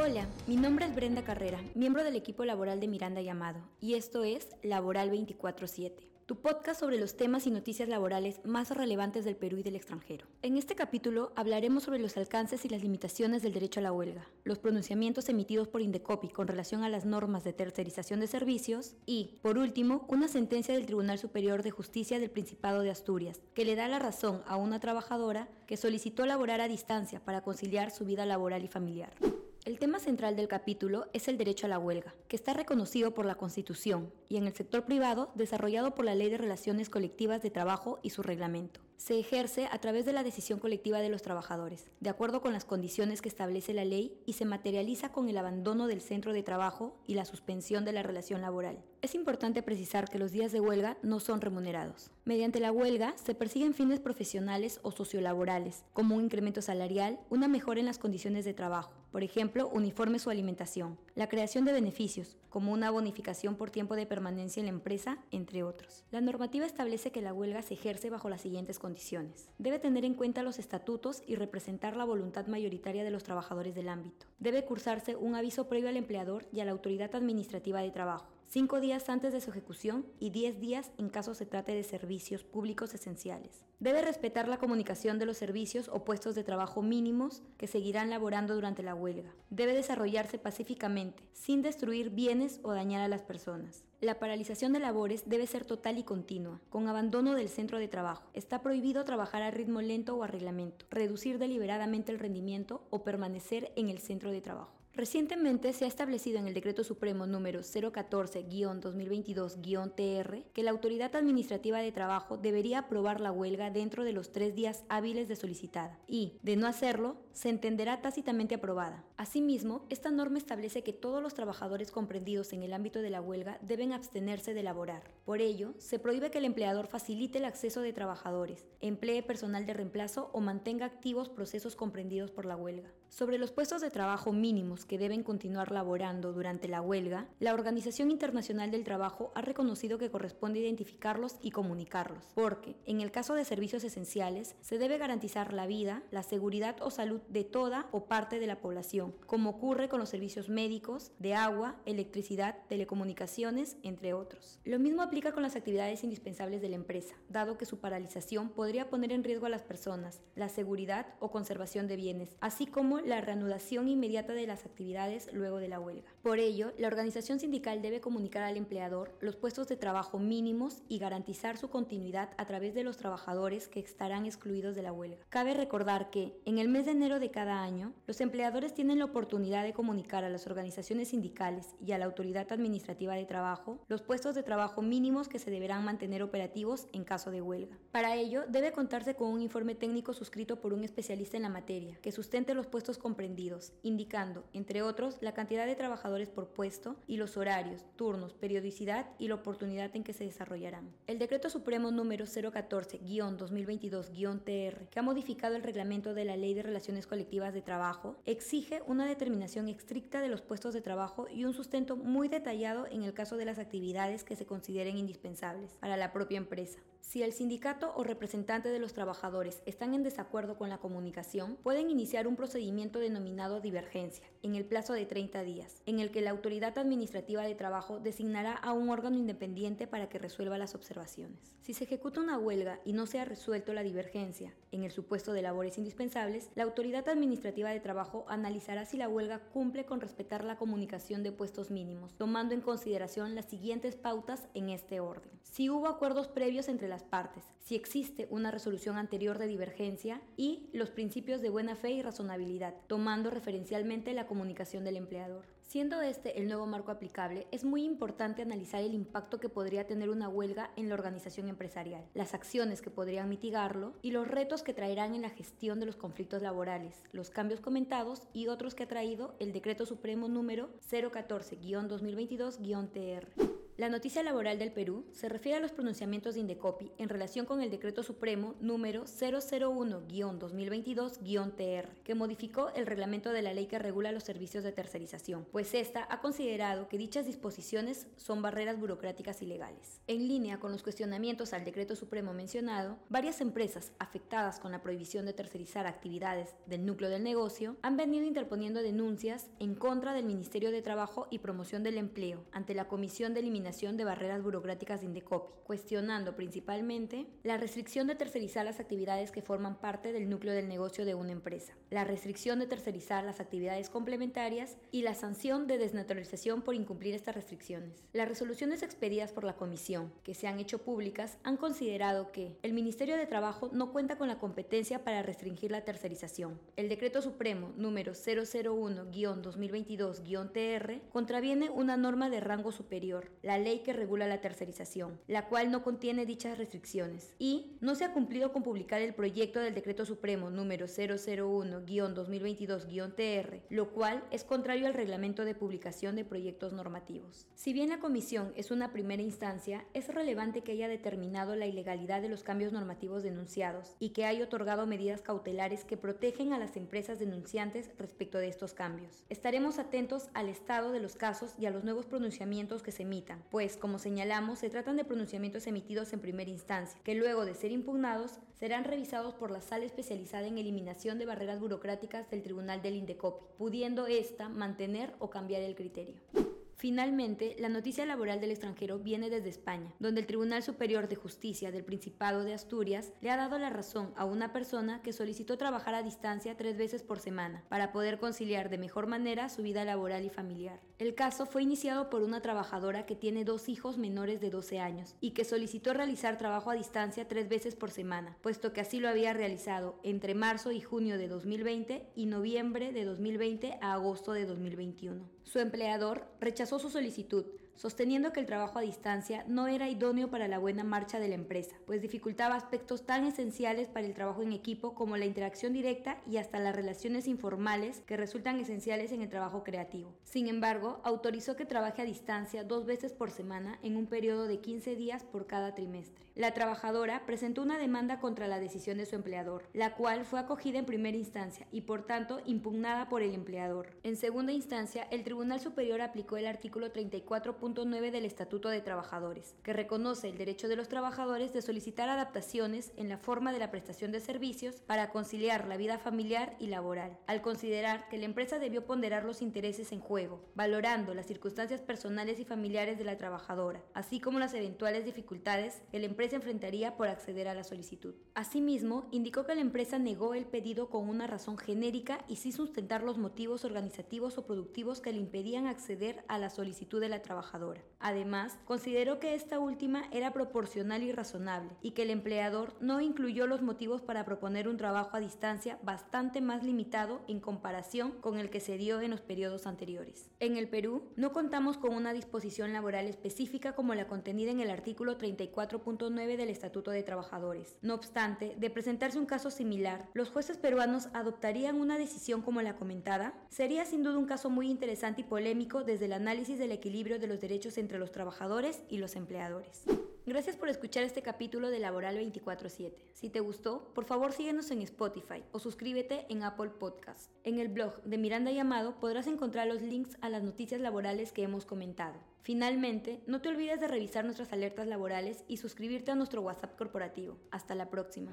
Hola, mi nombre es Brenda Carrera, miembro del equipo laboral de Miranda Llamado, y esto es Laboral 24-7, tu podcast sobre los temas y noticias laborales más relevantes del Perú y del extranjero. En este capítulo hablaremos sobre los alcances y las limitaciones del derecho a la huelga, los pronunciamientos emitidos por Indecopi con relación a las normas de tercerización de servicios y, por último, una sentencia del Tribunal Superior de Justicia del Principado de Asturias, que le da la razón a una trabajadora que solicitó laborar a distancia para conciliar su vida laboral y familiar. El tema central del capítulo es el derecho a la huelga, que está reconocido por la Constitución y en el sector privado desarrollado por la Ley de Relaciones Colectivas de Trabajo y su reglamento se ejerce a través de la decisión colectiva de los trabajadores, de acuerdo con las condiciones que establece la ley y se materializa con el abandono del centro de trabajo y la suspensión de la relación laboral. Es importante precisar que los días de huelga no son remunerados. Mediante la huelga se persiguen fines profesionales o sociolaborales, como un incremento salarial, una mejora en las condiciones de trabajo, por ejemplo, uniformes o alimentación, la creación de beneficios, como una bonificación por tiempo de permanencia en la empresa, entre otros. La normativa establece que la huelga se ejerce bajo las siguientes condiciones. Debe tener en cuenta los estatutos y representar la voluntad mayoritaria de los trabajadores del ámbito. Debe cursarse un aviso previo al empleador y a la autoridad administrativa de trabajo cinco días antes de su ejecución y 10 días en caso se trate de servicios públicos esenciales. Debe respetar la comunicación de los servicios o puestos de trabajo mínimos que seguirán laborando durante la huelga. Debe desarrollarse pacíficamente, sin destruir bienes o dañar a las personas. La paralización de labores debe ser total y continua, con abandono del centro de trabajo. Está prohibido trabajar a ritmo lento o a reglamento, reducir deliberadamente el rendimiento o permanecer en el centro de trabajo. Recientemente se ha establecido en el Decreto Supremo número 014-2022-TR que la Autoridad Administrativa de Trabajo debería aprobar la huelga dentro de los tres días hábiles de solicitada y, de no hacerlo, se entenderá tácitamente aprobada. Asimismo, esta norma establece que todos los trabajadores comprendidos en el ámbito de la huelga deben abstenerse de laborar. Por ello, se prohíbe que el empleador facilite el acceso de trabajadores, emplee personal de reemplazo o mantenga activos procesos comprendidos por la huelga. Sobre los puestos de trabajo mínimos que deben continuar laborando durante la huelga, la Organización Internacional del Trabajo ha reconocido que corresponde identificarlos y comunicarlos, porque, en el caso de servicios esenciales, se debe garantizar la vida, la seguridad o salud de toda o parte de la población, como ocurre con los servicios médicos, de agua, electricidad, telecomunicaciones, entre otros. Lo mismo aplica con las actividades indispensables de la empresa, dado que su paralización podría poner en riesgo a las personas, la seguridad o conservación de bienes, así como la reanudación inmediata de las actividades luego de la huelga. Por ello, la organización sindical debe comunicar al empleador los puestos de trabajo mínimos y garantizar su continuidad a través de los trabajadores que estarán excluidos de la huelga. Cabe recordar que, en el mes de enero de cada año, los empleadores tienen la oportunidad de comunicar a las organizaciones sindicales y a la autoridad administrativa de trabajo los puestos de trabajo mínimos que se deberán mantener operativos en caso de huelga. Para ello, debe contarse con un informe técnico suscrito por un especialista en la materia, que sustente los puestos comprendidos, indicando, entre otros, la cantidad de trabajadores por puesto y los horarios, turnos, periodicidad y la oportunidad en que se desarrollarán. El Decreto Supremo número 014-2022-TR, que ha modificado el reglamento de la Ley de Relaciones Colectivas de Trabajo, exige una determinación estricta de los puestos de trabajo y un sustento muy detallado en el caso de las actividades que se consideren indispensables para la propia empresa. Si el sindicato o representante de los trabajadores están en desacuerdo con la comunicación, pueden iniciar un procedimiento denominado divergencia, en el plazo de 30 días, en el que la autoridad administrativa de trabajo designará a un órgano independiente para que resuelva las observaciones. Si se ejecuta una huelga y no se ha resuelto la divergencia en el supuesto de labores indispensables, la autoridad administrativa de trabajo analizará si la huelga cumple con respetar la comunicación de puestos mínimos, tomando en consideración las siguientes pautas en este orden. Si hubo acuerdos previos entre las partes, si existe una resolución anterior de divergencia y los principios de buena fe y razonabilidad, tomando referencialmente la comunicación del empleador. Siendo este el nuevo marco aplicable, es muy importante analizar el impacto que podría tener una huelga en la organización empresarial, las acciones que podrían mitigarlo y los retos que traerán en la gestión de los conflictos laborales, los cambios comentados y otros que ha traído el Decreto Supremo número 014-2022-TR. La noticia laboral del Perú se refiere a los pronunciamientos de Indecopi en relación con el Decreto Supremo número 001-2022-TR, que modificó el reglamento de la ley que regula los servicios de tercerización, pues esta ha considerado que dichas disposiciones son barreras burocráticas ilegales. En línea con los cuestionamientos al Decreto Supremo mencionado, varias empresas afectadas con la prohibición de tercerizar actividades del núcleo del negocio han venido interponiendo denuncias en contra del Ministerio de Trabajo y Promoción del Empleo ante la Comisión de Eliminación de barreras burocráticas de Indecopi, cuestionando principalmente la restricción de tercerizar las actividades que forman parte del núcleo del negocio de una empresa, la restricción de tercerizar las actividades complementarias y la sanción de desnaturalización por incumplir estas restricciones. Las resoluciones expedidas por la Comisión, que se han hecho públicas, han considerado que el Ministerio de Trabajo no cuenta con la competencia para restringir la tercerización. El Decreto Supremo número 001-2022-TR contraviene una norma de rango superior, la ley que regula la tercerización, la cual no contiene dichas restricciones, y no se ha cumplido con publicar el proyecto del Decreto Supremo número 001-2022-TR, lo cual es contrario al reglamento de publicación de proyectos normativos. Si bien la Comisión es una primera instancia, es relevante que haya determinado la ilegalidad de los cambios normativos denunciados y que haya otorgado medidas cautelares que protegen a las empresas denunciantes respecto de estos cambios. Estaremos atentos al estado de los casos y a los nuevos pronunciamientos que se emitan, pues, como señalamos, se tratan de pronunciamientos emitidos en primera instancia, que luego de ser impugnados serán revisados por la sala especializada en eliminación de barreras burocráticas del Tribunal del Indecopi, pudiendo ésta mantener o cambiar el criterio. Finalmente, la noticia laboral del extranjero viene desde España, donde el Tribunal Superior de Justicia del Principado de Asturias le ha dado la razón a una persona que solicitó trabajar a distancia tres veces por semana para poder conciliar de mejor manera su vida laboral y familiar. El caso fue iniciado por una trabajadora que tiene dos hijos menores de 12 años y que solicitó realizar trabajo a distancia tres veces por semana, puesto que así lo había realizado entre marzo y junio de 2020 y noviembre de 2020 a agosto de 2021. Su empleador rechazó su solicitud, sosteniendo que el trabajo a distancia no era idóneo para la buena marcha de la empresa, pues dificultaba aspectos tan esenciales para el trabajo en equipo como la interacción directa y hasta las relaciones informales que resultan esenciales en el trabajo creativo. Sin embargo, autorizó que trabaje a distancia dos veces por semana en un periodo de 15 días por cada trimestre. La trabajadora presentó una demanda contra la decisión de su empleador, la cual fue acogida en primera instancia y por tanto impugnada por el empleador. En segunda instancia, el Tribunal Superior aplicó el artículo 34.9 del Estatuto de Trabajadores, que reconoce el derecho de los trabajadores de solicitar adaptaciones en la forma de la prestación de servicios para conciliar la vida familiar y laboral, al considerar que la empresa debió ponderar los intereses en juego, valorando las circunstancias personales y familiares de la trabajadora, así como las eventuales dificultades que la empresa enfrentaría por acceder a la solicitud. Asimismo, indicó que la empresa negó el pedido con una razón genérica y sin sustentar los motivos organizativos o productivos que le impedían acceder a la solicitud de la trabajadora. Además, consideró que esta última era proporcional y razonable y que el empleador no incluyó los motivos para proponer un trabajo a distancia bastante más limitado en comparación con el que se dio en los periodos anteriores. En el Perú, no contamos con una disposición laboral específica como la contenida en el artículo 34.9 del Estatuto de Trabajadores. No obstante, de presentarse un caso similar, los jueces peruanos adoptarían una decisión como la comentada. Sería sin duda un caso muy interesante y polémico desde el análisis del equilibrio de los derechos entre los trabajadores y los empleadores. Gracias por escuchar este capítulo de Laboral 24/7. Si te gustó, por favor síguenos en Spotify o suscríbete en Apple Podcast. En el blog de Miranda Llamado podrás encontrar los links a las noticias laborales que hemos comentado. Finalmente, no te olvides de revisar nuestras alertas laborales y suscribirte a nuestro WhatsApp corporativo. Hasta la próxima.